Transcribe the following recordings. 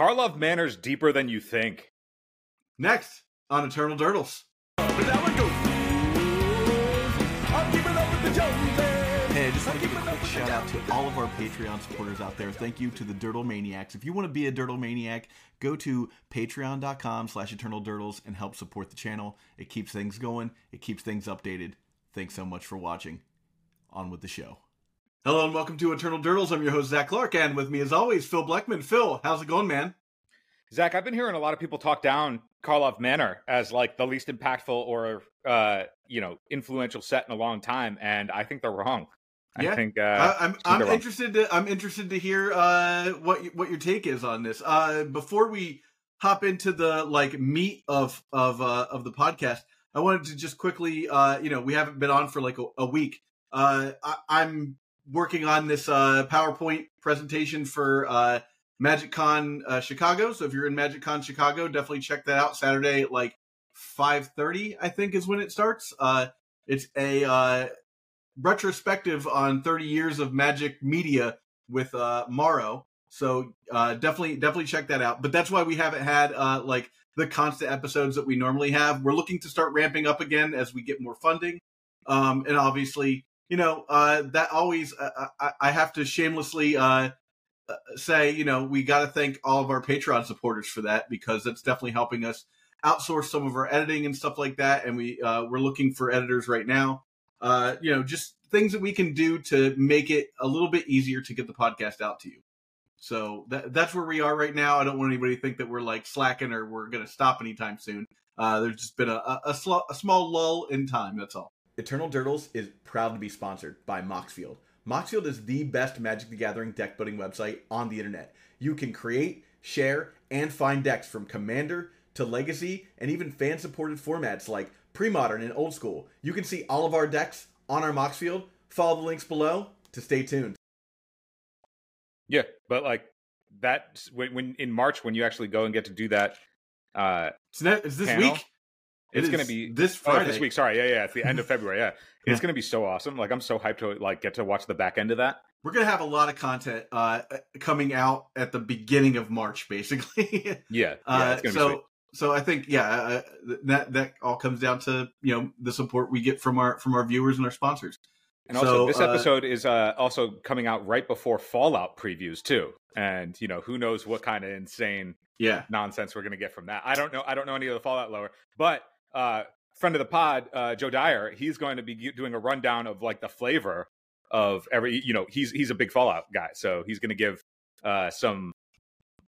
Karlov Manor's deeper than you think. Next on Eternal Durdles. Hey, I just want to give a quick shout out to all of our Patreon supporters out there. Thank you to the Durdle Maniacs. If you want to be a Durdle Maniac, go to patreon.com slash eternal durdles and help support the channel. It keeps things going, it keeps things updated. Thanks so much for watching. On with the show. Hello and welcome to Eternal Durdles. I'm your host, Zac Clark, and with me as always, Phil Blechman. Phil, how's it going, man? Zac, I've been hearing a lot of people talk down Karlov Manor as like the least impactful or uh, you know influential set in a long time, and I think they're wrong. Yeah. I think uh, I, I'm I think I'm interested to I'm interested to hear uh what what your take is on this. Uh before we hop into the like meat of of uh of the podcast, I wanted to just quickly uh you know, we haven't been on for like a, a week. Uh I, I'm working on this uh PowerPoint presentation for uh MagicCon uh, Chicago. So if you're in MagicCon Chicago, definitely check that out Saturday at like 5:30 I think is when it starts. Uh it's a uh retrospective on 30 years of magic media with uh Morrow. So uh definitely definitely check that out. But that's why we haven't had uh like the constant episodes that we normally have. We're looking to start ramping up again as we get more funding. Um and obviously, you know, uh that always uh, I, I have to shamelessly uh uh, say, you know, we got to thank all of our Patreon supporters for that because that's definitely helping us outsource some of our editing and stuff like that. And we uh, we're looking for editors right now. Uh, you know, just things that we can do to make it a little bit easier to get the podcast out to you. So that, that's where we are right now. I don't want anybody to think that we're like slacking or we're going to stop anytime soon. Uh, there's just been a, a, a, sl- a small lull in time. That's all. Eternal Durdles is proud to be sponsored by Moxfield. Moxfield is the best Magic the Gathering deck building website on the internet. You can create, share, and find decks from Commander to Legacy and even fan supported formats like pre modern and old school. You can see all of our decks on our Moxfield. Follow the links below to stay tuned. Yeah, but like that when, when in March when you actually go and get to do that, uh, It's, ne- it's this Panel? week. It's It going to be this oh, this week. Sorry, yeah, yeah, it's the end of February. Yeah, Yeah. it's going to be so awesome. Like I'm so hyped to like get to watch the back end of that. We're gonna have a lot of content uh, coming out at the beginning of March, basically. Yeah, yeah, Uh, going to so so I think yeah, uh, that that all comes down to you know the support we get from our from our viewers and our sponsors. And also, so, this uh, episode is uh, also coming out right before Fallout previews too. And you know, who knows what kind of insane Yeah, nonsense we're going to get from that. I don't know. I don't know any of the Fallout lower, but uh, friend of the pod, uh, Joe Dyer, he's going to be doing a rundown of like the flavor of every. You know, he's he's a big Fallout guy, so he's going to give uh, some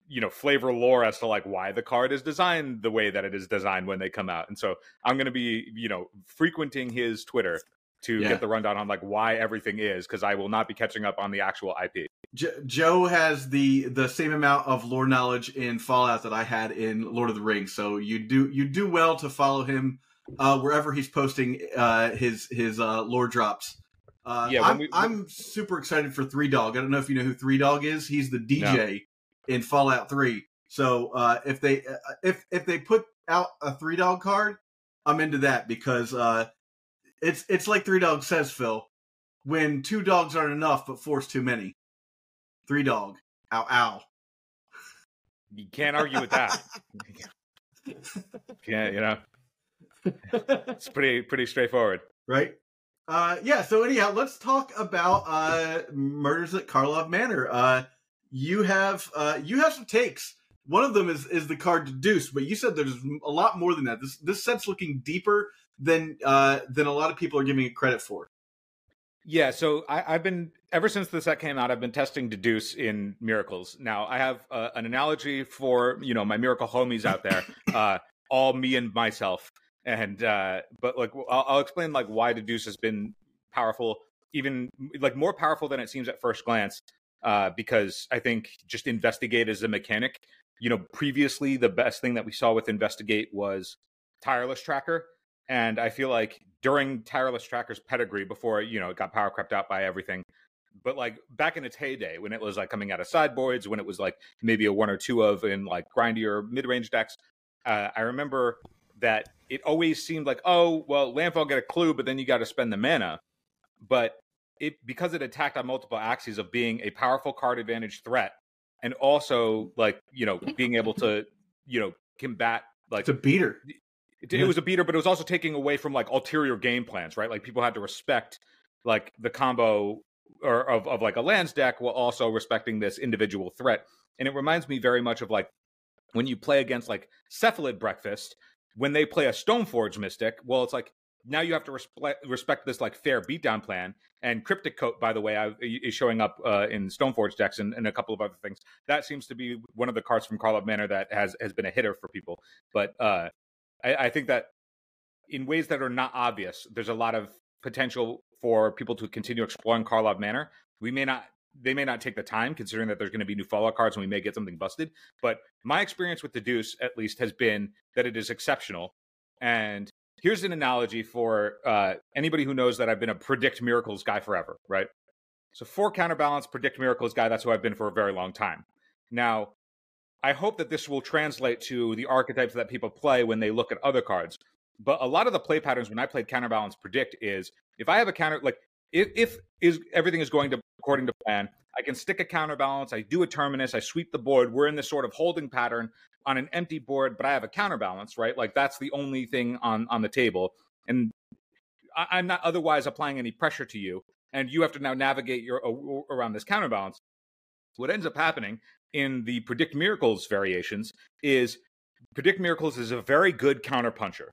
you know flavor lore as to like why the card is designed the way that it is designed when they come out. And so I'm going to be you know frequenting his Twitter to Yeah. get the rundown on like why everything is because I will not be catching up on the actual IP. J- Joe has the the same amount of lore knowledge in Fallout that I had in Lord of the Rings. So you do you do well to follow him uh, wherever he's posting uh, his his uh, lore drops. Uh, Yeah, I'm, we- I'm super excited for Three Dog. I don't know if you know who Three Dog is. He's the DJ in Fallout Three. So uh, if they uh, if if they put out a Three Dog card, I'm into that because uh, it's it's like Three Dog says, Phil. When two dogs aren't enough, but four's too many. Three dog. Ow ow. You can't argue with that. yeah, you know, it's pretty pretty straightforward. right? Uh, yeah. So anyhow, let's talk about uh, murders at Karlov Manor. Uh, you have uh, you have some takes. One of them is is the card deduce, but you said there's a lot more than that. This this set's looking deeper than uh, than a lot of people are giving it credit for. Yeah, so I, I've been ever since the set came out. I've been testing deduce in miracles. Now I have uh, an analogy for you know my miracle homies out there, uh, all me and myself. And uh, but like I'll, I'll explain like why deduce has been powerful, even like more powerful than it seems at first glance. Uh, because I think just investigate as a mechanic you know, previously the best thing that we saw with Investigate was Tireless Tracker. And I feel like during Tireless Tracker's pedigree, before, you know, it got power crept out by everything, but like back in its heyday when it was like coming out of sideboards, when it was like maybe a one or two of in like grindier mid range decks, uh, I remember that it always seemed like, oh, well, landfall get a clue, but then you got to spend the mana. But it because it attacked on multiple axes of being a powerful card advantage threat and also like you know being able to you know combat like it's a beater it, it, was a beater but it was also taking away from like ulterior game plans right like people had to respect like the combo or of, of like a lands deck while also respecting this individual threat and it reminds me very much of like when you play against like cephalid breakfast when they play a stoneforge mystic well it's like now you have to respect, respect this like fair beatdown plan. And Cryptic Coat, by the way, I, is showing up uh, in Stoneforge decks and, and, a couple of other things. That seems to be one of the cards from Karlov Manor that has has been a hitter for people. But uh, I, I think that in ways that are not obvious, there's a lot of potential for people to continue exploring Karlov Manor. We may not they may not take the time considering that there's going to be new fallout cards and we may get something busted but my experience with Deduce at least has been that it is exceptional and here's an analogy for uh, anybody who knows that I've been a predict miracles guy forever, right? So for counterbalance, predict miracles guy, that's who I've been for a very long time. Now, I hope that this will translate to the archetypes that people play when they look at other cards. But a lot of the play patterns when I played counterbalance predict is if I have a counter like if, if is everything is going to according to plan, I can stick a counterbalance, I do a terminus, I sweep the board. We're in this sort of holding pattern on an empty board, but I have a counterbalance, right? Like that's the only thing on on the table, and I, am not otherwise applying any pressure to you, and you have to now navigate your around this counterbalance. What ends up happening in the predict miracles variations is predict miracles is a very good counterpuncher.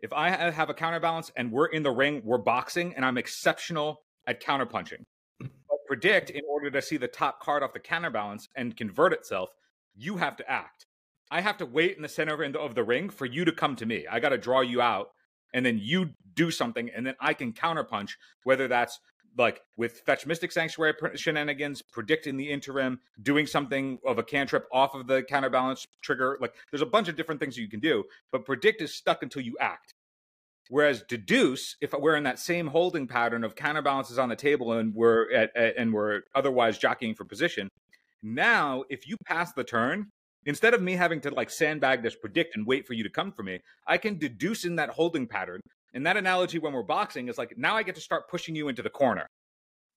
If I have a counterbalance and we're in the ring, we're boxing, and I'm exceptional at counterpunching. But predict, in order to see the top card off the counterbalance and convert itself, you have to act. I have to wait in the center of the ring for you to come to me. I got to draw you out, and then you do something, and then I can counterpunch. Whether that's like with fetch mystic sanctuary shenanigans, predicting the interim, doing something of a cantrip off of the counterbalance trigger. Like there's a bunch of different things you can do, but predict is stuck until you act. Whereas deduce, if we're in that same holding pattern of counterbalances on the table and we're at, at, and we're otherwise jockeying for position, now if you pass the turn, Instead of me having to like sandbag this predict and wait for you to come for me, I can deduce in that holding pattern. And that analogy when we're boxing is like now I get to start pushing you into the corner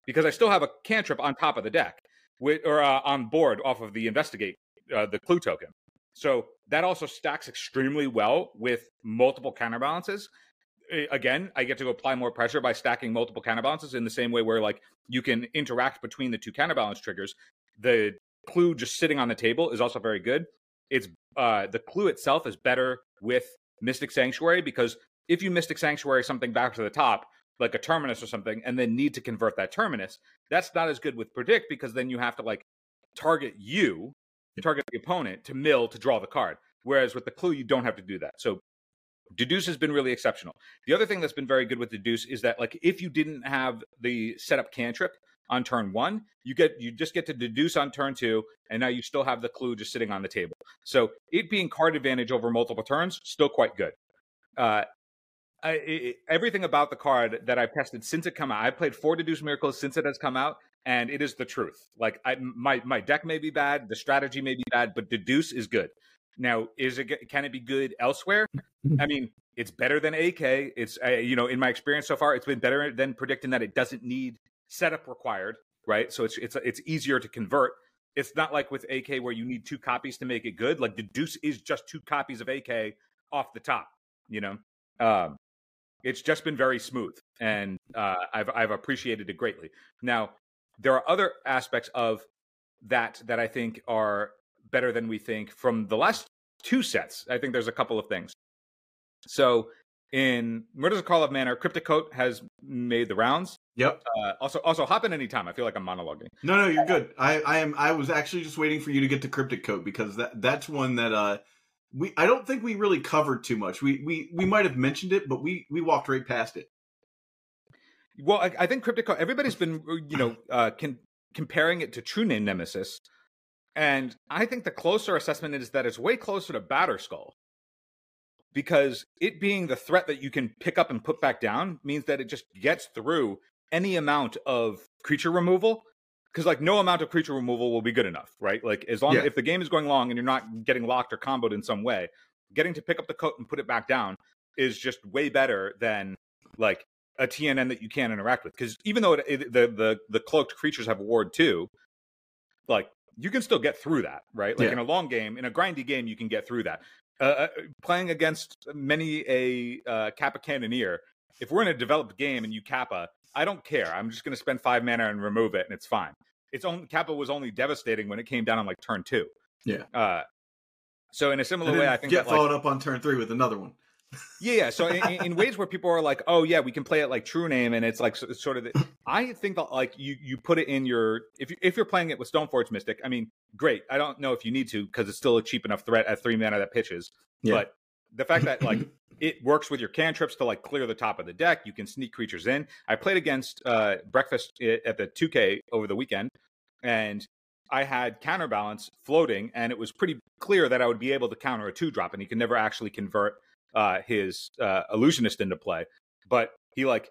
because I still have a cantrip on top of the deck with, or uh, on board off of the investigate uh, the clue token. So that also stacks extremely well with multiple counterbalances. Again, I get to apply more pressure by stacking multiple counterbalances in the same way where like you can interact between the two counterbalance triggers. The clue just sitting on the table is also very good. It's uh, the clue itself is better with Mystic Sanctuary because if you Mystic Sanctuary something back to the top, like a terminus or something, and then need to convert that terminus, that's not as good with predict because then you have to like target you, target the opponent to mill to draw the card. Whereas with the clue, you don't have to do that. So Deduce has been really exceptional. The other thing that's been very good with Deduce is that like if you didn't have the setup cantrip, on turn one. You get you just get to deduce on turn two, and now you still have the clue just sitting on the table. So it being card advantage over multiple turns, still quite good. Uh, I, it, everything about the card that I've tested since it come out, I've played four Deduce Miracles since it has come out, and it is the truth. Like I, my my deck may be bad, the strategy may be bad, but Deduce is good. Now, is it can it be good elsewhere? I mean, it's better than AK. It's uh, you know, in my experience so far, it's been better than predicting that it doesn't need setup required, right? So it's it's it's easier to convert. It's not like with AK where you need two copies to make it good. Like Deduce is just two copies of AK off the top, you know. Um, it's just been very smooth, and uh, I've I've appreciated it greatly. Now there are other aspects of that that I think are better than we think from the last two sets. I think there's a couple of things. So in Murders Karlov Manor, Cryptic Coat has made the rounds. Yep. Uh, also, also hop in anytime. I feel like I'm monologuing. No, no, you're good. I, I am. I was actually just waiting for you to get to Cryptic Coat because that that's one that uh we I don't think we really covered too much. We we we might have mentioned it, but we we walked right past it. Well, I, I think Cryptic. Everybody's been you know uh, can, comparing it to True Name Nemesis. And I think the closer assessment is that it's way closer to Batterskull because it being the threat that you can pick up and put back down means that it just gets through any amount of creature removal because like no amount of creature removal will be good enough right like as long Yeah. if the game is going long and you're not getting locked or comboed in some way getting to pick up the coat and put it back down is just way better than like a tnn that you can't interact with because even though it, it, the the the cloaked creatures have ward too like you can still get through that right like Yeah. in a long game in a grindy game you can get through that uh, uh, playing against many a uh, kappa cannoneer if we're in a developed game and you kappa i don't care i'm just going to spend five mana and remove it and it's fine it's only kappa was only devastating when it came down on like turn two Yeah. uh so in a similar way i think get that like, followed up on turn three with another one. yeah, yeah. So in, in- in ways where people are like, "Oh yeah, we can play it like True Name," and it's like so- it's sort of. The, I think that like you you put it in your if you, if you're playing it with Stoneforge Mystic, I mean, great. I don't know if you need to because it's still a cheap enough threat at three mana that pitches. Yeah. But the fact that like it works with your cantrips to like clear the top of the deck, you can sneak creatures in. I played against uh, Breakfast at the 2K over the weekend, and I had counterbalance floating, and it was pretty clear that I would be able to counter a two drop, and he could never actually convert uh, his uh, illusionist into play. But he like,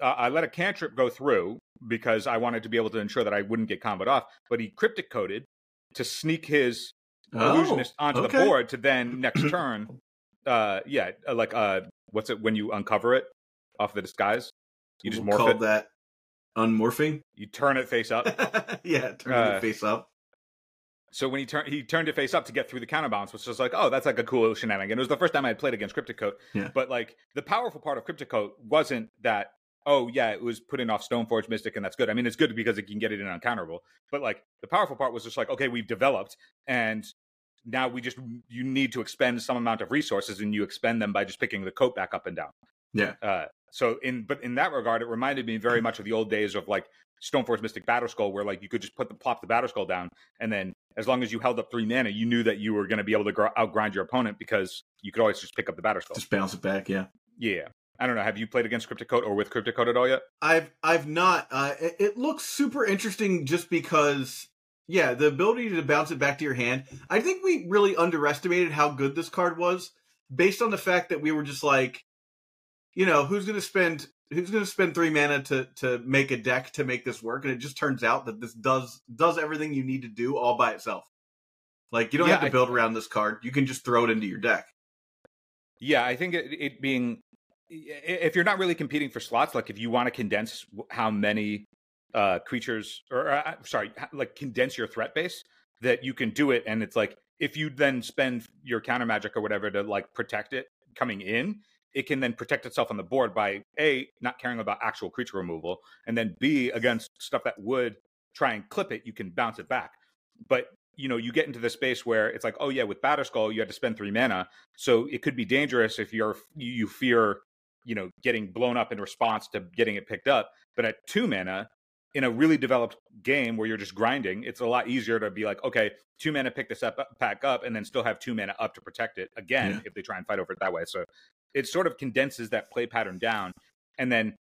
uh, I let a cantrip go through because I wanted to be able to ensure that I wouldn't get comboed off. But he cryptic coated to sneak his Oh, illusionist onto okay. the board to then next turn, uh, yeah, uh, like uh, what's it when you uncover it off the disguise? You just We'll morph it. that unmorphing. You turn it face up. yeah, turn Uh, it face up. So when he turned he turned it face up to get through the counterbalance, which was like, oh, that's like a cool shenanigan. It was the first time I had played against Cryptic Coat. Yeah. But like the powerful part of Cryptic Coat wasn't that, oh yeah, it was putting off Stoneforge Mystic and that's good. I mean, it's good because it can get it in uncounterable. But like the powerful part was just like, okay, we've developed and now we just you need to expend some amount of resources and you expend them by just picking the coat back up and down. Yeah. Uh, so in but in that regard, it reminded me very much of the old days of like Stoneforge Mystic Batterskull, where like you could just put the plop the Batterskull down, and then as long as you held up three mana, you knew that you were going to be able to gr- outgrind your opponent because you could always just pick up the Batterskull. Just bounce it back. Yeah. yeah, I don't know. Have you played against Cryptic Coat or with Cryptic Coat at all yet? I've I've not. Uh, it, it looks super interesting just because, yeah, the ability to bounce it back to your hand. I think we really underestimated how good this card was, based on the fact that we were just like, you know, who's going to spend who's going to spend three mana to to make a deck to make this work, and it just turns out that this does does everything you need to do all by itself. Like you don't Yeah, have to I- build around this card; you can just throw it into your deck. Yeah, I think it, it being if you're not really competing for slots, like if you want to condense how many uh creatures or uh, sorry, like condense your threat base, that you can do it, and it's like if you then spend your counter magic or whatever to like protect it coming in, it can then protect itself on the board by a not caring about actual creature removal, and then b against stuff that would try and clip it, you can bounce it back. But you know, you get into the space where it's like, oh yeah, with Batterskull, you had to spend three mana, so it could be dangerous if you're you you fear, you know, getting blown up in response to getting it picked up. But at two mana, in a really developed game where you're just grinding, it's a lot easier to be like, okay, two mana, pick this up, uh, pack up, and then still have two mana up to protect it again Yeah. if they try and fight over it that way. So it sort of condenses that play pattern down, and then.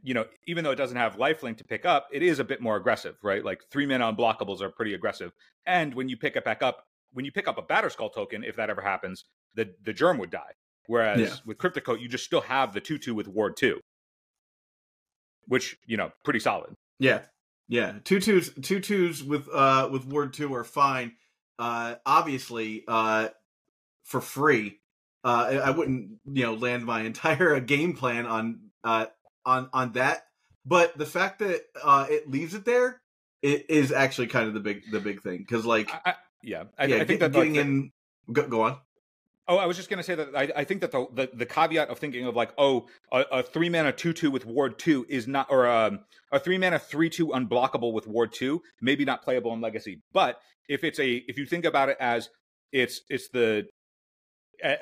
You know, even though it doesn't have lifelink to pick up, it is a bit more aggressive, right? Like three mana unblockables are pretty aggressive. And when you pick it back up, when you pick up a Batterskull token, if that ever happens, the the germ would die. Whereas Yeah. with Cryptic Coat, you just still have the two two with Ward two, which you know pretty solid. Yeah, yeah. Two twos, two twos with uh with Ward two are fine. Uh, obviously, uh, for free. Uh, I- wouldn't you know land my entire game plan on uh on on that, but the fact that uh it leaves it there it is actually kind of the big the big thing because like I, I, yeah, I, yeah, I think get- that getting the- in. Go, go on. Oh, I was just gonna say that I, I think that the, the the caveat of thinking of like oh a, a three mana two two with Ward two is not or um, a three mana three two unblockable with Ward two maybe not playable in Legacy, but if it's a if you think about it as it's it's the uh,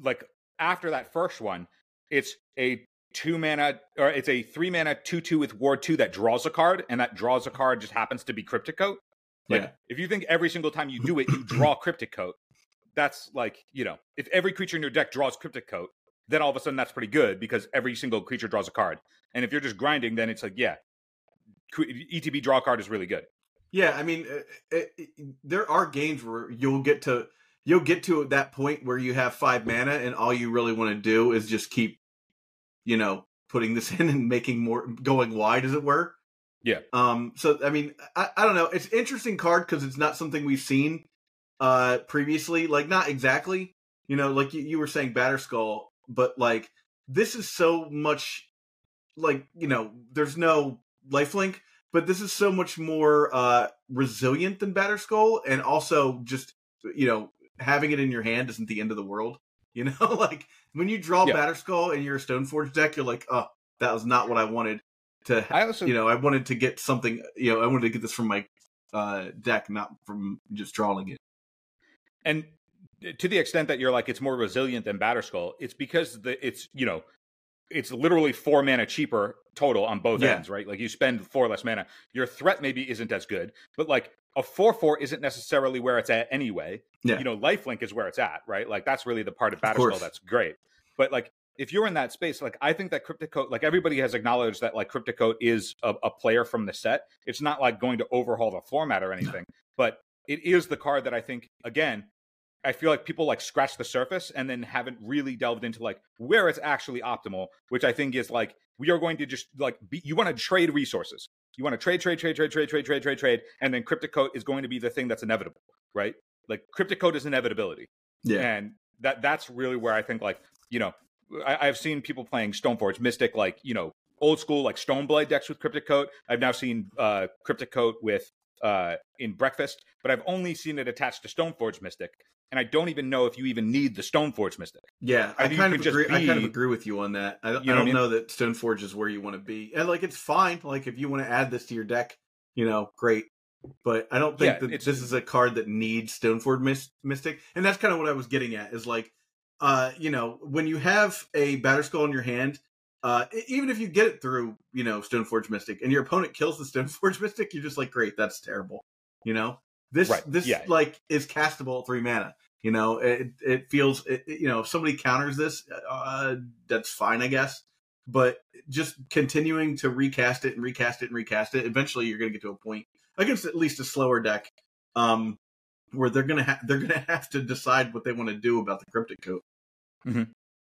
like after that first one, it's a two mana or it's a three mana two two with Ward two that draws a card, and that draws a card just happens to be Cryptic Coat. Like Yeah. if you think every single time you do it, you draw Cryptic Coat, that's like, you know, if every creature in your deck draws Cryptic Coat, then all of a sudden that's pretty good because every single creature draws a card. And if you're just grinding, then it's like, yeah, ETB draw card is really good. Yeah, I mean, uh, it, it, there are games where you'll get to you'll get to that point where you have five mana, and all you really want to do is just keep, you know, putting this in and making more going wide, as it were. Yeah. Um. So I mean, I, I don't know. It's interesting card because it's not something we've seen uh previously. Like not exactly. You know, like you, you were saying, Batterskull, but like this is so much like you know, there's no lifelink, but this is so much more uh resilient than Batterskull, and also just you know having it in your hand isn't the end of the world. You know, like when you draw Yeah. Batterskull in your Stoneforge deck, you're like, oh, that was not what I wanted to. I also you know, I wanted to get something. You know, I wanted to get this from my uh deck, not from just drawing it. And eh, to the extent that you're like it's more resilient than Batterskull, it's because the it's you know it's literally four mana cheaper total on both Yeah. ends, right? Like you spend four less mana. Your threat maybe isn't as good, but like a four four isn't necessarily where it's at anyway. Yeah. You know, lifelink is where it's at, right? Like that's really the part of. Batterskull that's great. But like if you're in that space, like I think that Cryptic Coat, like everybody has acknowledged that like Cryptic Coat is a, a player from the set. It's not like going to overhaul the format or anything, but it is the card that I think again. I feel like people like scratch the surface and then haven't really delved into like where it's actually optimal, which I think is like we are going to just like be, you want to trade resources. You want to trade, trade, trade, trade, trade, trade, trade, trade, trade, and then Cryptic Coat is going to be the thing that's inevitable, right? Like Cryptic Coat is inevitability Yeah, and that that's really where I think like you know I, I've seen people playing Stoneforge Mystic like you know old school like Stoneblade decks with Cryptic Coat. I've now seen uh, Cryptic Coat with uh, in Breakfast, but I've only seen it attached to Stoneforge Mystic, and I don't even know if you even need the Stoneforge Mystic. yeah. I I kind of agree. I kind of agree with you on that. I, I You know don't mean? know that Stoneforge is where you want to be, and like it's fine. Like if you want to add this to your deck, you know, great. But I don't think Yeah, that this is a card that needs Stoneforge Mystic, and that's kind of what I was getting at. Is like, uh, you know, when you have a Batterskull in your hand, uh, even if you get it through, you know, Stoneforge Mystic, and your opponent kills the Stoneforge Mystic, you're just like, great, that's terrible. You know, this Right, this yeah. like is castable at three mana. You know, it it feels, it, you know, if somebody counters this, uh, that's fine, I guess. But just continuing to recast it and recast it and recast it, eventually you're going to get to a point against at least a slower deck, um, where they're gonna ha- they're gonna have to decide what they want to do about the cryptic coat.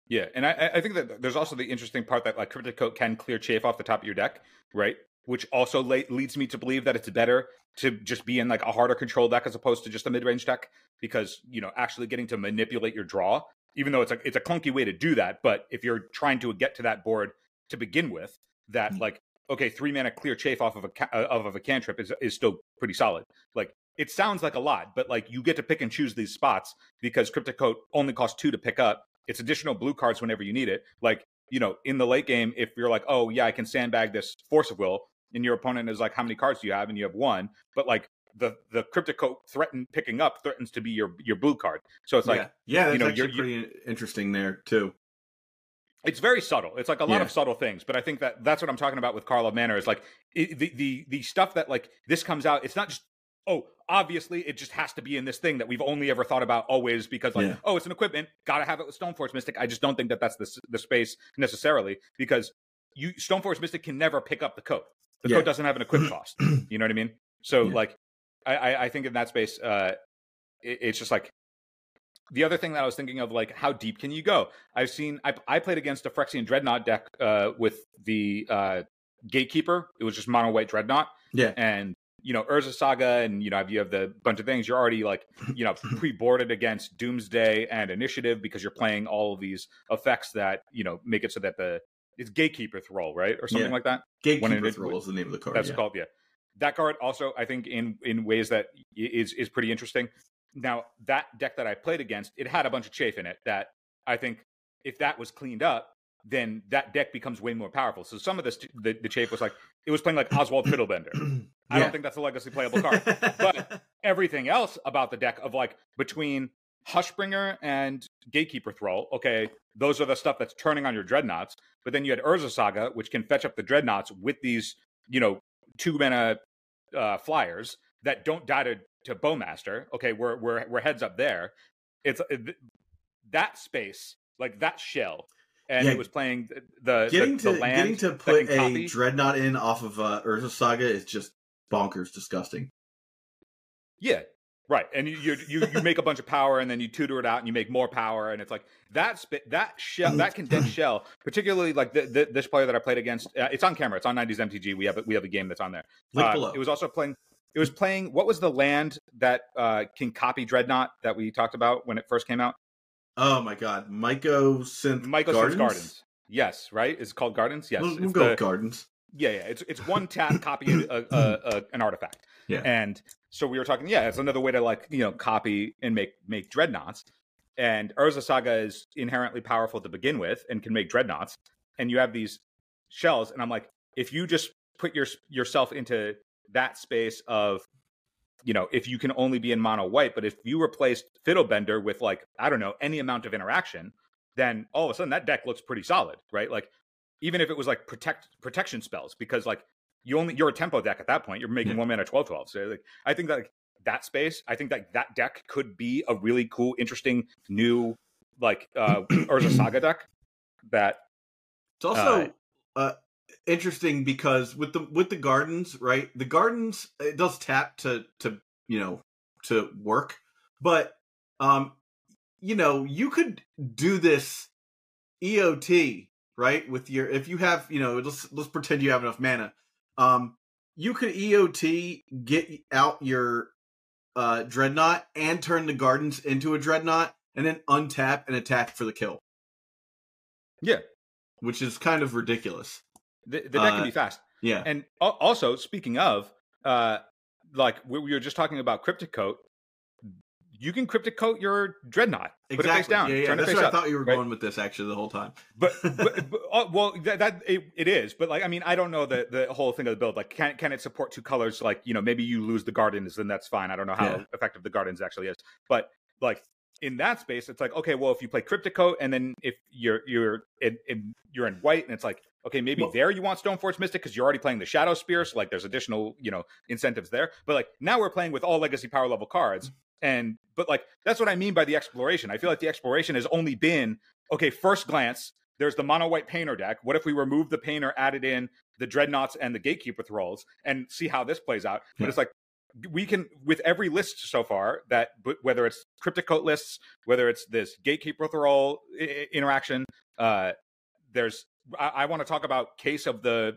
Yeah, and I, I think that there's also the interesting part that like Cryptic Coat can clear chafe off the top of your deck, right? Which also le- leads me to believe that it's better to just be in like a harder control deck as opposed to just a mid range deck because you know actually getting to manipulate your draw, even though it's a it's a clunky way to do that, but if you're trying to get to that board to begin with, that like okay, three mana clear chafe off of a ca- uh, of a cantrip is is still pretty solid. Like it sounds like a lot, but like you get to pick and choose these spots because Cryptic Coat only costs two to pick up. It's additional blue cards whenever you need it. Like, you know, in the late game, if you're like, oh, yeah, I can sandbag this Force of Will, and your opponent is like, how many cards do you have? And you have one. But like the the Cryptic Coat threaten picking up threatens to be your your blue card. So it's like, yeah, yeah, that's you know, you're- pretty interesting there too. it's very subtle. It's like a lot Yeah. of subtle things, but I think that that's what I'm talking about with Karlov Manor is like it, the the the stuff that like this comes out. It's not just oh, obviously it just has to be in this thing that we've only ever thought about always because like Yeah. oh, it's an equipment, got to have it with Stoneforge Mystic. I just don't think that that's the the space necessarily because you Stoneforge Mystic can never pick up the coat. The Yeah. coat doesn't have an equip cost. You know what I mean? So Yeah. like I, I I think in that space, uh, it, it's just like the other thing that I was thinking of, like, how deep can you go? I've seen, I, I played against a Phyrexian Dreadnought deck uh, with the uh, Gatekeeper. It was just mono white Dreadnought. Yeah. And, you know, Urza Saga, and, you know, if you have the bunch of things, you're already, like, you know, pre boarded against Doomsday and Initiative because you're playing all of these effects that, you know, make it so that the, it's Gatekeeper Thrall, right? Or something Yeah. like that. Gatekeeper it- Thrall is the name of the card. That's yeah. called, yeah. That card also, I think, in in ways that is is is pretty interesting. Now, that deck that I played against, it had a bunch of chafe in it. That I think, if that was cleaned up, then that deck becomes way more powerful. So some of this, the, the chafe was like it was playing like Oswald Fiddlebender. I Yeah. don't think that's a legacy playable card. but- Everything else about the deck of like between Hushbringer and Gatekeeper Thrall, okay, those are the stuff that's turning on your dreadnoughts. But then you had Urza Saga, which can fetch up the dreadnoughts with these, you know, two mana uh, flyers that don't die to, to Bowmaster. Okay, we're we're we're heads up there. It's uh, th- that space, like that shell, and Yeah. it was playing the the, getting the, to land getting to put a copy. dreadnought in off of uh, Urza Saga is just bonkers, disgusting. Yeah, right. And you you you, you make a bunch of power, and then you tutor it out, and you make more power, and it's like that sp- that shell that condensed shell, particularly like the, the, this player that I played against. Uh, it's on camera. It's on 90s MTG. We have a, we have a game that's on there. Link Uh, below. It was also playing. It was playing. What was the land that uh, can copy Dreadnought that we talked about when it first came out? oh my god, Mycosynth Gardens. Gardens. Yes, right. It's called Gardens. Yes, We'll, we'll It's go the- Gardens. Yeah, yeah. It's it's one tap copy a, a, a, an artifact. Yeah. And so we were talking. Yeah, it's another way to like you know copy and make make dreadnoughts. And Urza Saga is inherently powerful to begin with and can make dreadnoughts. And you have these shells, and I'm like, if you just put your yourself into that space of, you know, if you can only be in mono white, but if you replaced Fiddlebender with like I don't know any amount of interaction, then all of a sudden that deck looks pretty solid, right? Like even if it was like protect protection spells, because like you only you're a tempo deck at that point. You're making Yeah. one mana 12 12. So like I think that like, that space, I think that that deck could be a really cool, interesting new like uh Urza Saga deck that It's also uh, interesting because with the with the gardens, right? The gardens it does tap to to you know to work, but um, you know you could do this EOT right with your if you have you know let's let's pretend you have enough mana, um, you could EOT get out your uh dreadnought and turn the gardens into a dreadnought and then untap and attack for the kill, yeah, which is kind of ridiculous. the, the deck Uh, can be fast. Yeah. And also, speaking of, uh, like we, we were just talking about cryptic coat, you can cryptic coat your dreadnought. Put it face down. Yeah, yeah. turn That's where I up, thought you were right? going with this actually the whole time. But, but, but uh, well, that, that it, it is. But like, I mean, I don't know the the whole thing of the build. Like, can can it support two colors? Like, you know, maybe you lose the gardens, then that's fine. I don't know how Yeah. effective the gardens actually is. But like in that space, it's like okay, well, if you play cryptic coat, and then if you're you're in, in you're in white, and it's like okay, maybe Well- there you want Stoneforge Mystic because you're already playing the Shadowspear, so like there's additional you know incentives there. But like now we're playing with all legacy power level cards, and but like that's what I mean by the exploration. I feel like the exploration has only been okay. First glance, there's the mono white painter deck. What if we remove the painter, added in the dreadnoughts and the gatekeeper thralls, and see how this plays out? But it's like we can with every list so far that but whether it's cryptic coat lists, whether it's this gatekeeper thrall interaction, uh, there's I, I want to talk about case of the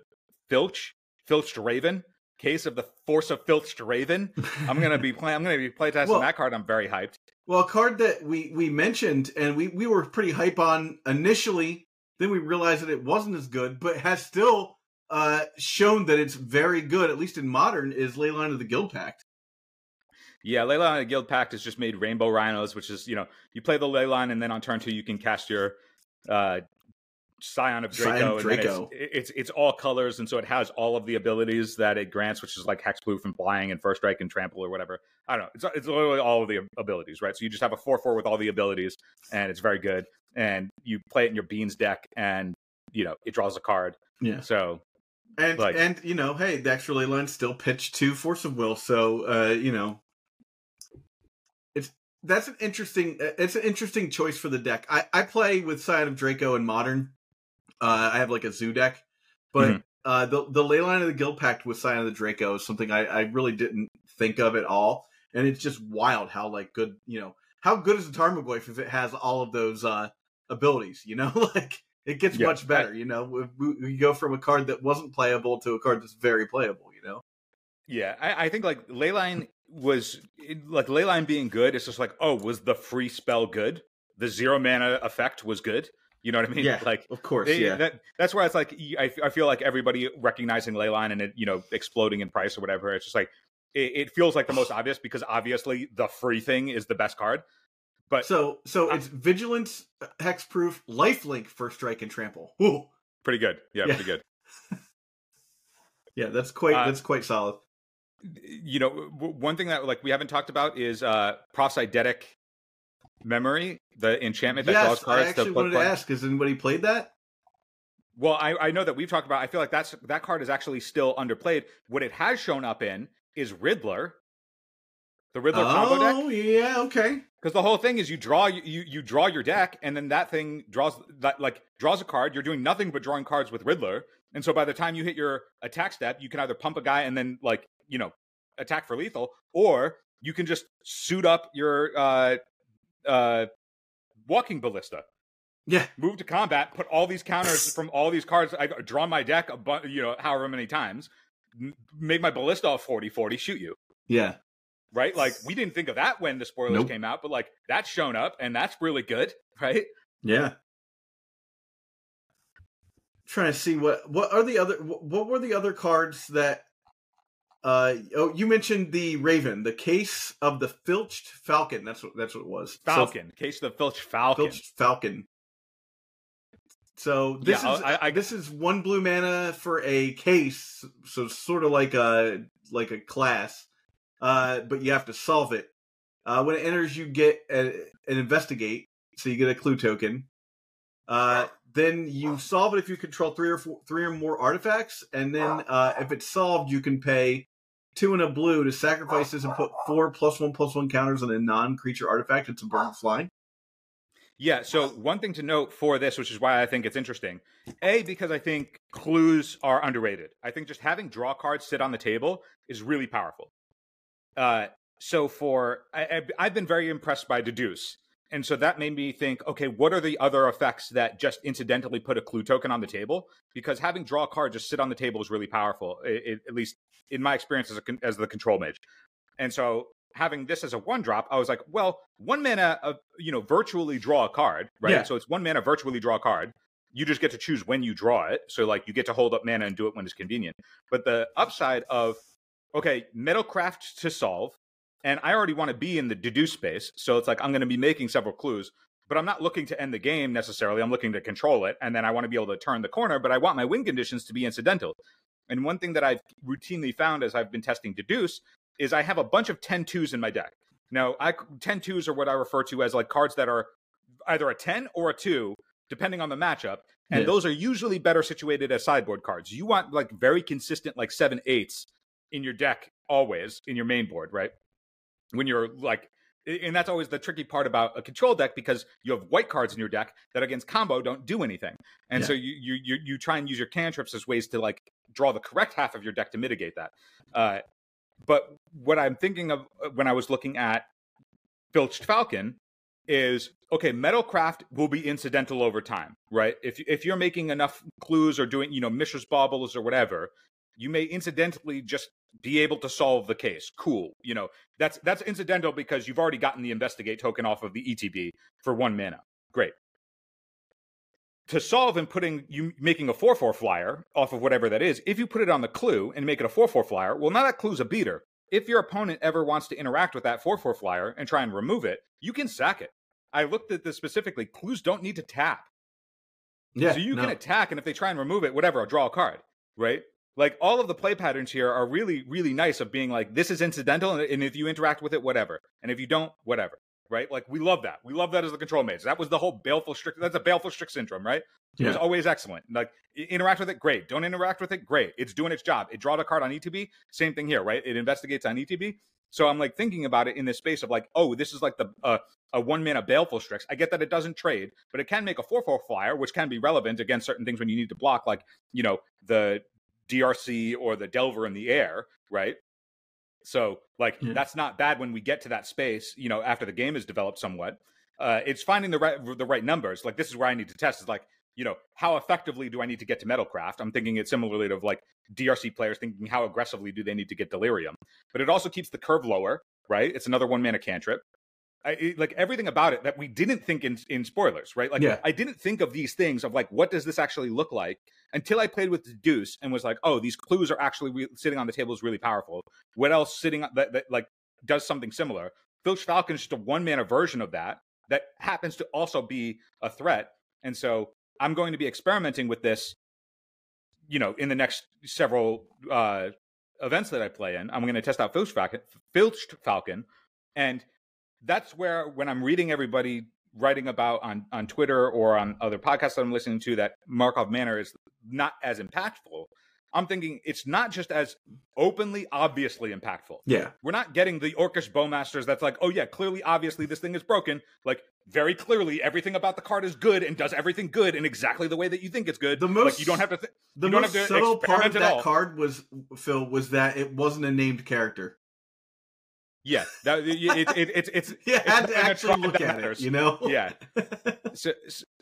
filch filched raven. Case of the force of filched raven. I'm gonna be playing. I'm gonna be playtesting Well- that card. I'm very hyped. Well, a card that we we mentioned and we we were pretty hype on initially, then we realized that it wasn't as good, but has still uh shown that it's very good, at least in modern, is Leyline of the Guild Pact. Yeah, Leyline of the Guild Pact has just made Rainbow Rhinos, which is you know you play the Leyline and then on turn two you can cast your uh, Scion of Draco. Scion and Draco. It's, it's it's all colors, and so it has all of the abilities that it grants, which is like hexproof and flying and first strike and trample or whatever. I don't know. It's it's literally all of the abilities, right? So you just have a four four with all the abilities, and it's very good. And you play it in your Beans deck, and you know it draws a card. Yeah. So And Like- and you know, hey, the extra Leyline still pitched to Force of Will, so uh, you know it's that's an interesting it's an interesting choice for the deck. I, I play with Scion of Draco in modern. Uh, I have like a zoo deck, but Mhm. uh, the the Leyline of the Guild Pact with Scion of the Draco is something I, I really didn't think of at all, and it's just wild how like good you know how good is a Tarmogoyf if it has all of those uh, abilities? You know, like it gets Yeah, much better. you know, we, we, we go from a card that wasn't playable to a card that's very playable. You know, Yeah, I, I think like Leyline was like Leyline being good. It's just like, oh, was the free spell good? The zero mana effect was good. You know what I mean? yeah, Like of course, they- yeah, that, that's where it's like I, I feel like everybody recognizing Leyline and it you know exploding in price or whatever. It's just like it, it feels like the most obvious because obviously the free thing is the best card. But so so I- it's vigilance, hexproof, lifelink, first strike, and trample. Ooh. pretty good. Yeah, Yeah. pretty good. Yeah, that's quite Uh, that's quite solid. You know, one thing that like we haven't talked about is uh Proft's Eidetic Memory, the enchantment that draws Yes, cards. I actually wanted to ask: Has anybody played that? Well, I, I know that we've talked about. I feel like that's that card is actually still underplayed. What it has shown up in is Riddler, the Riddler combo deck. Oh yeah, okay. Because the whole thing is you draw you you draw your deck, and then that thing draws that like draws a card. You're doing nothing but drawing cards with Riddler, and so by the time you hit your attack step, you can either pump a guy and then like you know attack for lethal, or you can just suit up your uh, uh, walking ballista. Yeah, move to combat, put all these counters from all these cards. I draw my deck, a bu- you know, however many times, m- make my ballista a 40 40, shoot you. yeah. Right? Like, we didn't think of that when the spoilers Nope. came out, but like, that's shown up and that's really good, right? Yeah. Trying to see what what are the other what were the other cards that uh oh you mentioned the Raven, the case of the filched falcon. That's what that's what it was. So, Falcon, case of the Filch Falcon. filched falcon. So this Yeah, is I- I- this is one blue mana for a case, so sort of like a like a class, uh, but you have to solve it. Uh, when it enters, you get a, an investigate, so you get a clue token. Uh, then you solve it if you control three or four, three or more artifacts, and then uh, if it's solved, you can pay two and a blue to sacrifice this and put four plus one plus one counters on a non-creature artifact. It's a burn flying. Yeah. So one thing to note for this, which is why I think it's interesting, a because I think clues are underrated. I think just having draw cards sit on the table is really powerful. Uh, so for I, I've been very impressed by deduce, and so that made me think, okay, what are the other effects that just incidentally put a clue token on the table? Because having draw a card just sit on the table is really powerful, i i at least in my experience as a, as the control mage. And so having this as a one drop, I was like, well, one mana of you know virtually draw a card, right? Yeah. So it's one mana virtually draw a card. You just get to choose when you draw it. So like you get to hold up mana and do it when it's convenient. But the upside of okay, metalcraft to solve, and I already want to be in the deduce space. So it's like I'm going to be making several clues, but I'm not looking to end the game necessarily. I'm looking to control it, and then I want to be able to turn the corner. But I want my win conditions to be incidental. And one thing that I've routinely found as I've been testing deduce is I have a bunch of 10 twos in my deck. Now, I 10 twos are what I refer to as like cards that are either a 10 or a 2 depending on the matchup. And Yeah. those are usually better situated as sideboard cards. You want like very consistent like 7 8s in your deck always in your main board, right? When you're like and that's always the tricky part about a control deck because you have white cards in your deck that against combo don't do anything. And Yeah. so you, you you you try and use your cantrips as ways to like draw the correct half of your deck to mitigate that. Uh, but what I'm thinking of uh, when I was looking at Filched Falcon is okay, Metalcraft will be incidental over time, right? If if you're making enough clues or doing, you know, Mishra's Baubles or whatever, you may incidentally just be able to solve the case. Cool. You know, that's that's incidental because you've already gotten the investigate token off of the ETB for one mana. Great. To solve and putting you making a 4 4 flyer off of whatever that is, if you put it on the clue and make it a 4 4 flyer, well, now that clue's a beater. If your opponent ever wants to interact with that 4 4 flyer and try and remove it, you can sack it. I looked at this specifically. Clues don't need to tap. Yeah, so you no. can attack, and if they try and remove it, whatever, I'll draw a card, right? Like all of the play patterns here are really, really nice of being like, this is incidental, and, if you interact with it, whatever. And if you don't, whatever. Right? Like we love that. We love that as the control mates. That was the whole baleful strix that's a baleful strix syndrome, right? It was always excellent. Like interact with it, great. Don't interact with it, great. It's doing its job. It drawed a card on ETB, same thing here, right? It investigates on ETB. So I'm like thinking about it in this space of like, oh, this is like the uh, a one mana baleful strix. I get that it doesn't trade, but it can make a four four flyer, which can be relevant against certain things when you need to block, like you know the DRC or the Delver in the air, right? So like Yeah. that's not bad when we get to that space, you know, after the game is developed somewhat. Uh, it's finding the right the right numbers. Like this is where I need to test. Is like you know how effectively do I need to get to Metalcraft? I'm thinking it similarly to like DRC players thinking how aggressively do they need to get Delirium, but it also keeps the curve lower, right? It's another one mana cantrip. I, like everything about it that we didn't think in in spoilers, right? Like Yeah. I didn't think of these things of like what does this actually look like until I played with Deduce and was like, oh, these clues are actually re- sitting on the table is really powerful. What else sitting on that, that like does something similar? Filch Falcon is just a one mana version of that that happens to also be a threat, and so I'm going to be experimenting with this. You know, in the next several uh, events that I play in, I'm going to test out Filch Falcon, Filched Falcon, and that's where when I'm reading everybody writing about on on Twitter or on other podcasts that I'm listening to that Karlov Manor is not as impactful. I'm thinking it's not just as openly, obviously impactful. Yeah, We're not getting the Orcish Bowmasters that's like, oh yeah, clearly, obviously, this thing is broken. Like very clearly, everything about the card is good and does everything good in exactly the way that you think it's good. The like most- you don't have to. Th- the you don't most have to subtle part of that all. card was Phil was that it wasn't a named character. Yeah, that, it, it, it, it's it's had it's to actually look at matters. it, you know? Yeah. so,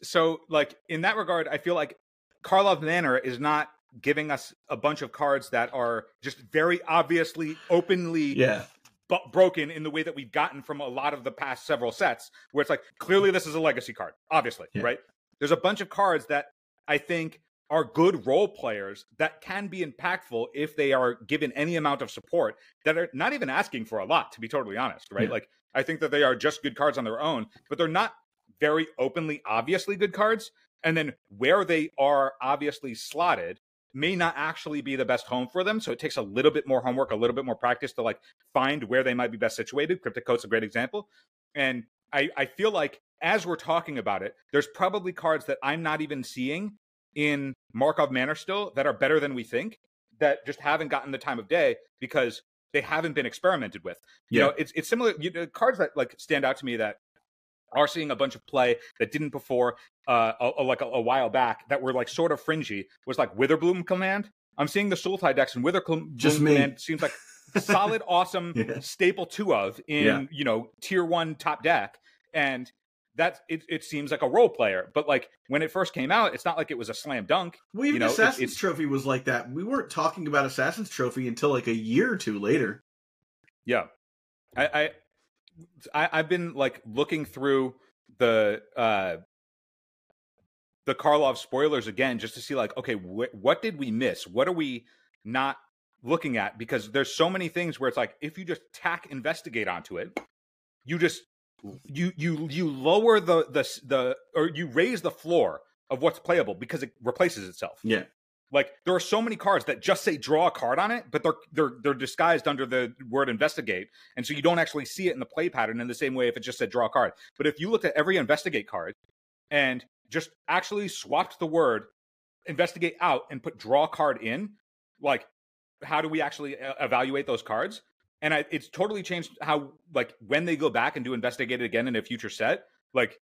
so like in that regard, I feel like Karlov Manor is not giving us a bunch of cards that are just very obviously, openly yeah. bu- broken in the way that we've gotten from a lot of the past several sets, where it's like clearly this is a legacy card, obviously, Yeah. right? There's a bunch of cards that I think are good role players that can be impactful if they are given any amount of support that are not even asking for a lot, to be totally honest, right? Yeah. Like I think that they are just good cards on their own, but they're not very openly, obviously good cards. And then where they are obviously slotted may not actually be the best home for them. So it takes a little bit more homework, a little bit more practice to like find where they might be best situated. Cryptic Coat's a great example. And I, I feel like as we're talking about it, there's probably cards that I'm not even seeing in Karlov Manor still that are better than we think that just haven't gotten the time of day because they haven't been experimented with. You know, it's it's similar you know, cards that like stand out to me that are seeing a bunch of play that didn't before uh a, a- like a, a while back that were like sort of fringy was like Witherbloom command. I'm seeing the Sultai decks and Witherbloom Just me. command seems like solid, awesome Yeah. staple two of in Yeah. you know tier one top deck, and that it, it seems like a role player. But like when it first came out, it's not like it was a slam dunk. Well, even You know, Assassin's it's- Trophy was like that. We weren't talking about Assassin's Trophy until like a year or two later. Yeah, I, I, I I've been like looking through the uh the Karlov spoilers again just to see like okay wh- what did we miss? What are we not looking at? Because there's so many things where it's like if you just tack investigate onto it, you just you you you lower the the the or you raise the floor of what's playable because it replaces itself. Yeah. Like there are so many cards that just say draw a card on it, but they're they're they're disguised under the word investigate, and so you don't actually see it in the play pattern in the same way if it just said draw a card. But if you looked at every investigate card and just actually swapped the word investigate out and put draw card in, like how do we actually uh, evaluate those cards? And I, it's totally changed how like when they go back and do investigate it again in a future set, like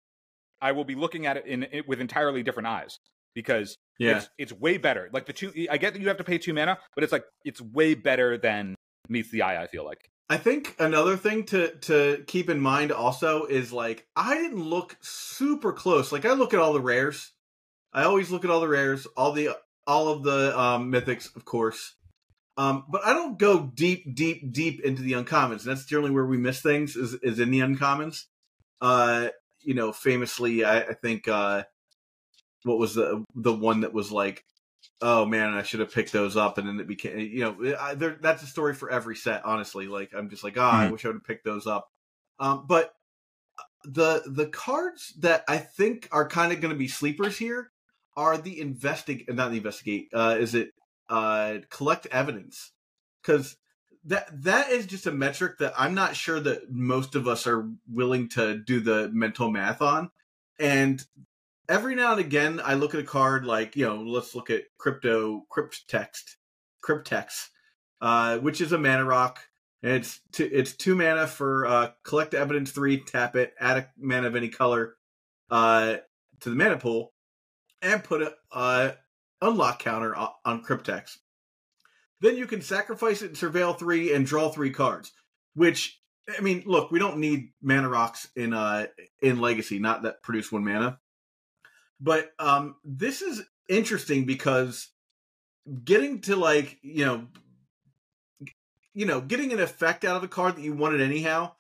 I will be looking at it in it with entirely different eyes because Yeah. it's, it's way better. Like the two, I get that you have to pay two mana, but it's like it's way better than meets the eye. I feel like. I think another thing to to keep in mind also is like I didn't look super close. Like I look at all the rares. I always look at all the rares, all the all of the um, mythics, of course. Um, but I don't go deep, deep, deep into the uncommons. That's generally where we miss things is is in the uncommons. Uh, you know, famously, I, I think uh, what was the the one that was like, oh man, I should have picked those up, and then it became, you know, I, there, that's a story for every set. Honestly, like I'm just like, ah, I Mhm. wish I would have picked those up. Um, but the the cards that I think are kind of going to be sleepers here are the investigate, not the investigate. Uh, is it uh, collect evidence? Because that that is just a metric that I'm not sure that most of us are willing to do the mental math on. And every now and again, I look at a card like you know, let's look at crypto crypt text, cryptex, uh, which is a mana rock. And it's two, it's two mana for uh, collect evidence three, tap it, add a mana of any color uh, to the mana pool, and put a uh, unlock counter on, Cryptex. Then you can sacrifice it in Surveil three and draw three cards. Which I mean, look, we don't need mana rocks in uh in Legacy, not that produce one mana. But um this is interesting because getting to like you know you know getting an effect out of a card that you wanted anyhow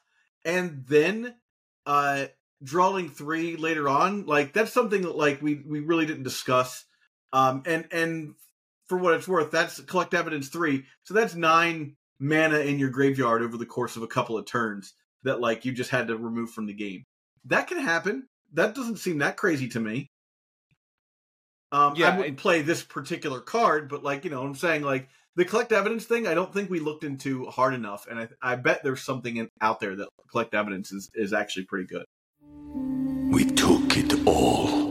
and then uh drawing three later on like that's something that like we we really didn't discuss um and and for what it's worth that's collect evidence three. So that's nine mana in your graveyard over the course of a couple of turns that like you just had to remove from the game. That can happen. That doesn't seem that crazy to me. Um Yeah, i wouldn't play this particular card but like you know i'm saying like the collect evidence thing i don't think we looked into hard enough and i, I bet there's something in, out there that collect evidence is, is actually pretty good. We took it all.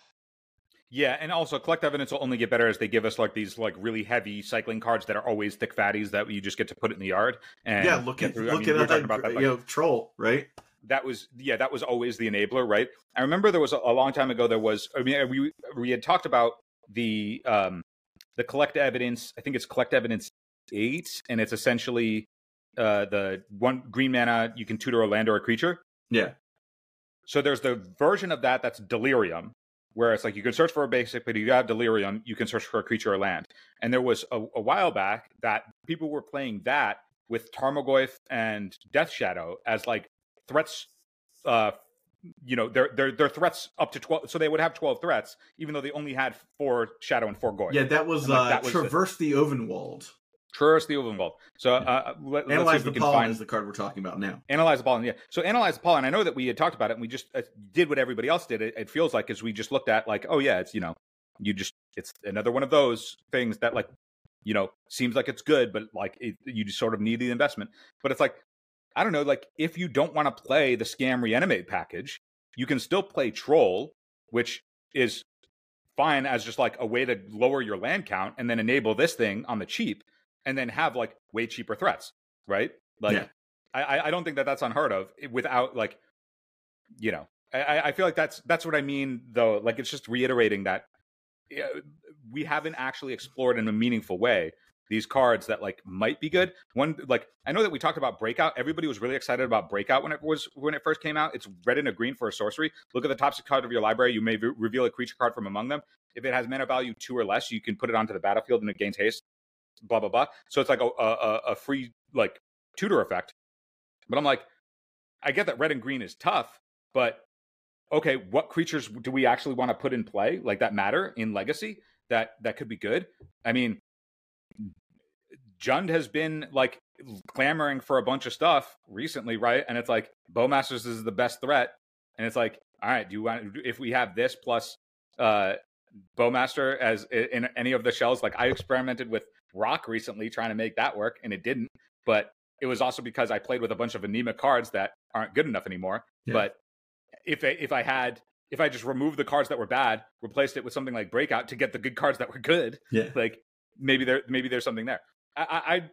Yeah, and also collect evidence will only get better as they give us like these like really heavy cycling cards that are always thick fatties that you just get to put it in the yard. And yeah, look at through. I look mean, at we that, about that, you know troll right. that was yeah that was always the enabler right i remember there was a, a long time ago there was i mean we we had talked about the um the collect evidence i think it's collect evidence 8 and it's essentially uh the one green mana you can tutor a land or a creature Yeah, so there's the version of that that's delirium where it's like you can search for a basic but if you have delirium you can search for a creature or land. And there was a, a while back that people were playing that with tarmogoyf and death shadow as like threats uh you know they're they're they're threats up to 12 so they would have 12 threats even though they only had four shadow and four goy yeah, that was like, uh, that was the- traverse the Ulvenwald. Traverse the Ulvenwald. So uh, let, us see Analyze the can pollen find is the card we're talking about now. Analyze the pollen, yeah. So analyze the pollen. I know that we had talked about it, and we just uh, did what everybody else did. It, it feels like as we just looked at, like, oh yeah, it's you know, you just it's another one of those things that like, you know, seems like it's good, but like it, you just sort of need the investment. But it's like, I don't know, like if you don't want to play the scam reanimate package, you can still play troll, which is fine as just like a way to lower your land count, and then enable this thing on the cheap, and then have like way cheaper threats, right? Like. Yeah. I- I, don't think that that's unheard of eh, without like, you know, I, I feel like that's that's what I mean though. Like it's just reiterating that we haven't actually explored in a meaningful way these cards that like might be good. One like I know that we talked about Breakout. Everybody was really excited about Breakout when it was when it first came out. It's red and a green for a sorcery. Look at the top six card of your library. You may re- reveal a creature card from among them. If it has mana value two or less, you can put it onto the battlefield and it gains haste. Blah blah blah. So it's like a a, a free like tutor effect. But I'm like, I get that red and green is tough, but okay, what creatures do we actually want to put in play like that matter in Legacy that that could be good? I mean, Jund has been like clamoring for a bunch of stuff recently, right? And it's like Bowmasters is the best threat, and it's like, all right, do you want if we have this plus uh Bowmaster as in any of the shells? Like I experimented with Rock recently trying to make that work, and it didn't. But it was also because I played with a bunch of anemic cards that aren't good enough anymore. Yeah. But if I, if I had if I just removed the cards that were bad, replaced it with something like Breakout to get the good cards that were good, Yeah. like maybe there maybe there's something there. I, I, I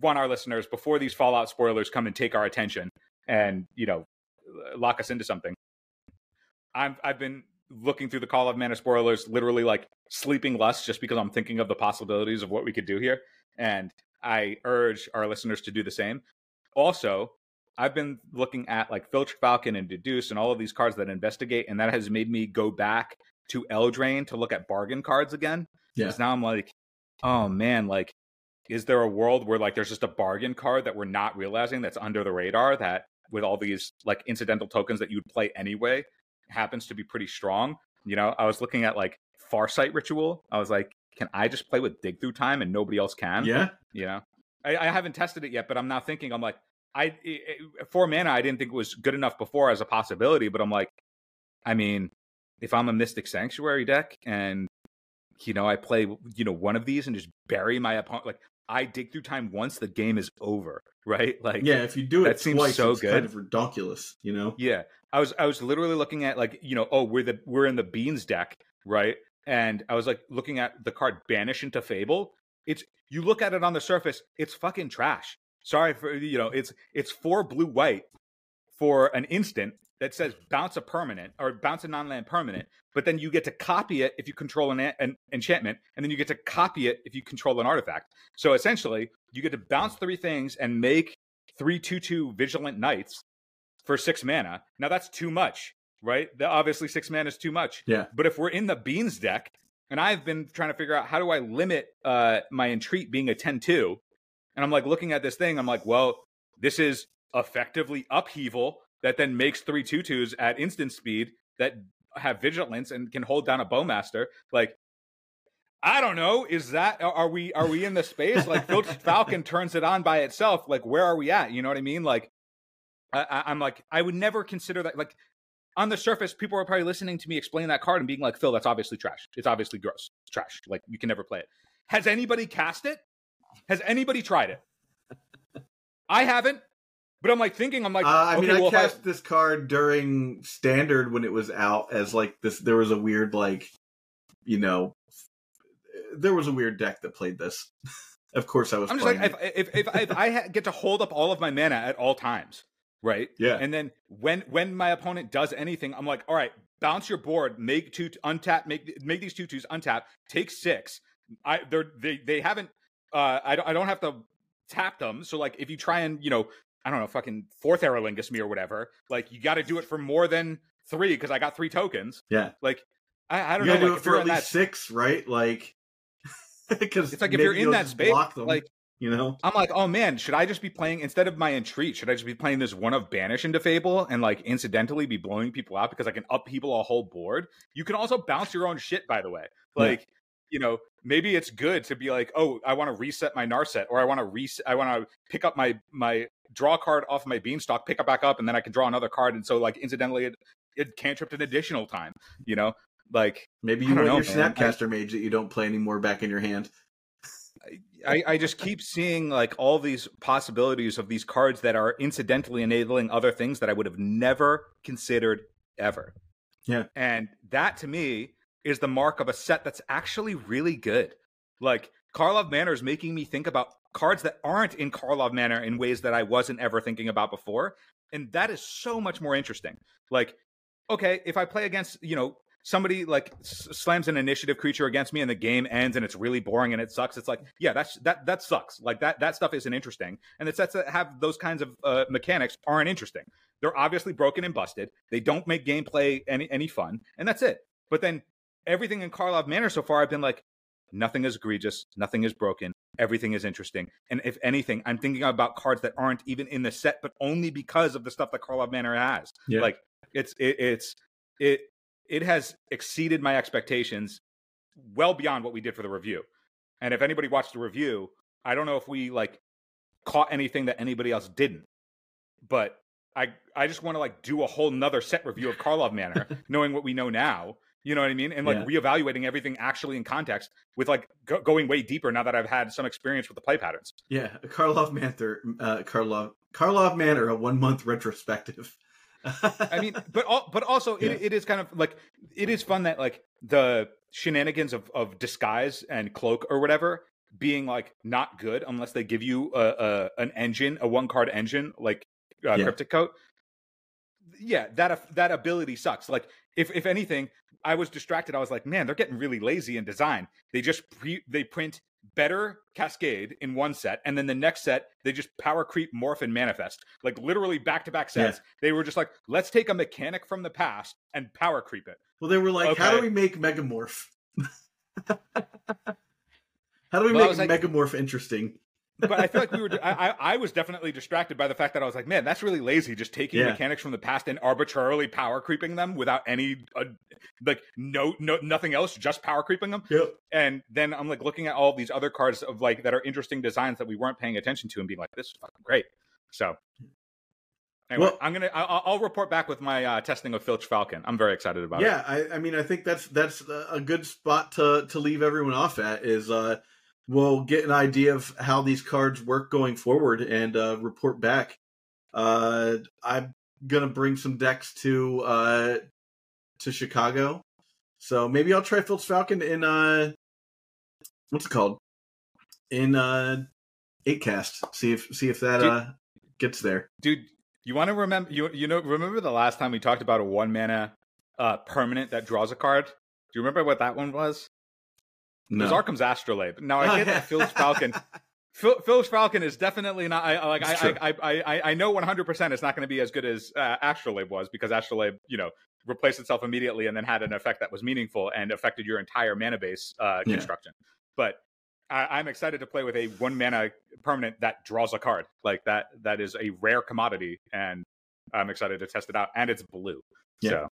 want our listeners before these Fallout spoilers come and take our attention and you know lock us into something. I've I've been looking through the Karlov Manor spoilers, literally like sleeping less, just because I'm thinking of the possibilities of what we could do here, and I urge our listeners to do the same. Also, I've been looking at like Filched Falcon and Deduce and all of these cards that investigate, and that has made me go back to Eldraine to look at bargain cards again. Yeah. Now I'm like, oh man, like, is there a world where like there's just a bargain card that we're not realizing that's under the radar that with all these like incidental tokens that you'd play anyway happens to be pretty strong? You know, I was looking at like Farsight Ritual. I was like, can I just play with Dig Through Time and nobody else can? Yeah. You know, I, I haven't tested it yet, but I'm now thinking, I'm like, I it, it- four mana, I didn't think it was good enough before as a possibility, but I'm like, I mean, if I'm a Mystic Sanctuary deck and you know I play you know one of these and just bury my opponent, like I dig through time once, the game is over, right? Like, Yeah, if you do it twice, so it's good. kind of redonkulous, you know? yeah. I was I was literally looking at like you know oh we're the we're in the beans deck right and I was like looking at the card banish into fable it's you look at it on the surface it's fucking trash sorry for you know it's it's four blue white for an instant that says bounce a permanent or bounce a non-land permanent but then you get to copy it if you control an, an enchantment and then you get to copy it if you control an artifact so essentially you get to bounce three things and make three two two vigilant knights for six mana. Now that's too much, right? The, obviously, six mana is too much. Yeah. But if we're in the beans deck, and I've been trying to figure out how do I limit uh, my entreat being a 10 2, and I'm like looking at this thing, I'm like, well, this is effectively upheaval that then makes three twos at instant speed that have vigilance and can hold down a bowmaster. Like, I don't know. Is that are we are we in the space like Falcon turns it on by itself? Like, where are we at? You know what I mean? Like, I- I'm like, I would never consider that. Like, on the surface, people are probably listening to me explain that card and being like, Phil, that's obviously trash. It's obviously gross. It's trash. Like, you can never play it. Has anybody cast it? Has anybody tried it? I haven't, But I'm like thinking, I'm like, Uh, I okay, mean, well, I if I- cast this card during standard when it was out as like this. There was a weird like, you know, there was a weird deck that played this. of course, I was. I'm just playing like, if if if, if I get to hold up all of my mana at all times, right? Yeah. And then when when my opponent does anything, I'm like, all right, bounce your board, make two untap, make make these two twos untap, take six. I they're they they haven't. Uh, I don't I don't have to tap them. So like, if you try and you know, I don't know, fucking fourth Aerolingus me or whatever, like you got to do it for more than three because I got three tokens. yeah, Like I, I don't you know. do like, it for at least that, six, right? Like, because it's like if you're in that space, them, like you know, I'm like, oh man, should I just be playing instead of my entreat? Should I just be playing this one of banish into Fable and like incidentally be blowing people out because I can up people a whole board? You can also bounce your own shit, by the way. Yeah. Like, you know, maybe it's good to be like, oh, I want to reset my Narset, or I want to reset, I want to pick up my my draw a card off my beanstalk, pick it back up, and then I can draw another card, and so like incidentally, it it cantripped an additional time. You know, like maybe you want know, your. I- Snapcaster Mage that you don't play anymore back in your hand. I, I just keep seeing like all these possibilities of these cards that are incidentally enabling other things that I would have never considered ever. Yeah. And that to me is the mark of a set that's actually really good. Like Karlov Manor is making me think about cards that aren't in Karlov Manor in ways that I wasn't ever thinking about before. And that is so much more interesting. Like, okay, if I play against, you know, somebody like s- slams an initiative creature against me and the game ends and it's really boring and it sucks it's like yeah that's that that sucks. Like that that stuff isn't interesting. And the sets that have those kinds of uh, mechanics aren't interesting. They're obviously broken and busted. They don't make gameplay any any fun and that's it. But then everything in karlov manor so far i've been like nothing is egregious nothing is broken everything is interesting and if anything i'm thinking about cards that aren't even in the set but only because of the stuff that karlov manor has Yeah. like it's it, it's it it has exceeded my expectations well beyond what we did for the review. And if anybody watched the review, I don't know if we like caught anything that anybody else didn't. But I I just want to like do a whole nother set review of Karlov Manor, knowing what we know now. You know what I mean? And like Yeah. reevaluating everything actually in context with like go- going way deeper now that I've had some experience with the play patterns. Yeah, Karlov Manor, uh, Karlov Karlov Manor, a one month retrospective. I mean, but al- but also Yeah. it, it is kind of like it is fun that like the shenanigans of of disguise and cloak or whatever being like not good unless they give you a, a an engine, a one card engine like uh, Yeah. Cryptic Coat. Yeah, that that ability sucks. Like if if anything, I was distracted. I was like, man, they're getting really lazy in design. They just pre- they print better Cascade in one set, and then the next set they just power creep, morph, and manifest. Like literally back to back Yeah. sets. They were just like, let's take a mechanic from the past and power creep it. well, they were like, "How do we make Megamorph? How do we Well, make was like- Megamorph interesting?" But I feel like we were. I, I was definitely distracted by the fact that I was like, man, that's really lazy. Just taking Yeah. mechanics from the past and arbitrarily power creeping them without any uh, like no no nothing else, just power creeping them. Yep. And then I'm like looking at all these other cards of like that are interesting designs that we weren't paying attention to and being like, this is fucking great. So anyway, Well- I'm gonna I'll, I'll report back with my uh, testing of Filch Falcon. I'm very excited about it. Yeah, I, I mean, I think that's that's a a good spot to to leave everyone off at. Is uh, we'll get an idea of how these cards work going forward and uh, report back. Uh, I'm gonna bring some decks to uh to Chicago, so maybe I'll try Filch Falcon in uh, what's it called? In uh, eight cast. See if see if that Dude. uh gets there. dude. You want to remember? You you know remember the last time we talked about a one mana uh, permanent that draws a card? Do you remember what that one was? It No. was Arcum's Astrolabe. Now I Oh, get that Phil's Falcon. Phil, Phil's Falcon is definitely not. I like. I. I, I I I know 100. percent It's not going to be as good as uh, Astrolabe was because Astrolabe, you know, replaced itself immediately and then had an effect that was meaningful and affected your entire mana base uh, Yeah. construction. But I, I'm excited to play with a one mana permanent that draws a card. Like that. That is a rare commodity, and I'm excited to test it out. And it's blue. Yeah. So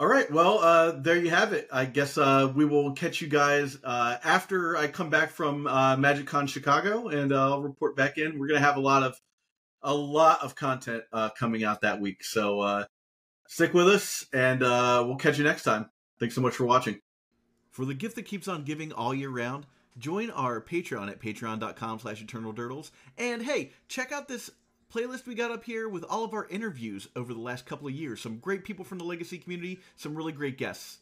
All right. Well, uh, there you have it. I guess uh, we will catch you guys uh, after I come back from uh, MagicCon Chicago, and uh, I'll report back in. We're gonna have a lot of a lot of content uh, coming out that week, so uh, stick with us, and uh, we'll catch you next time. Thanks so much for watching. For the gift that keeps on giving all year round, join our Patreon at patreon.com slash eternal and hey, check out this playlist we got up here with all of our interviews over the last couple of years. Some great people from the Legacy community, some really great guests.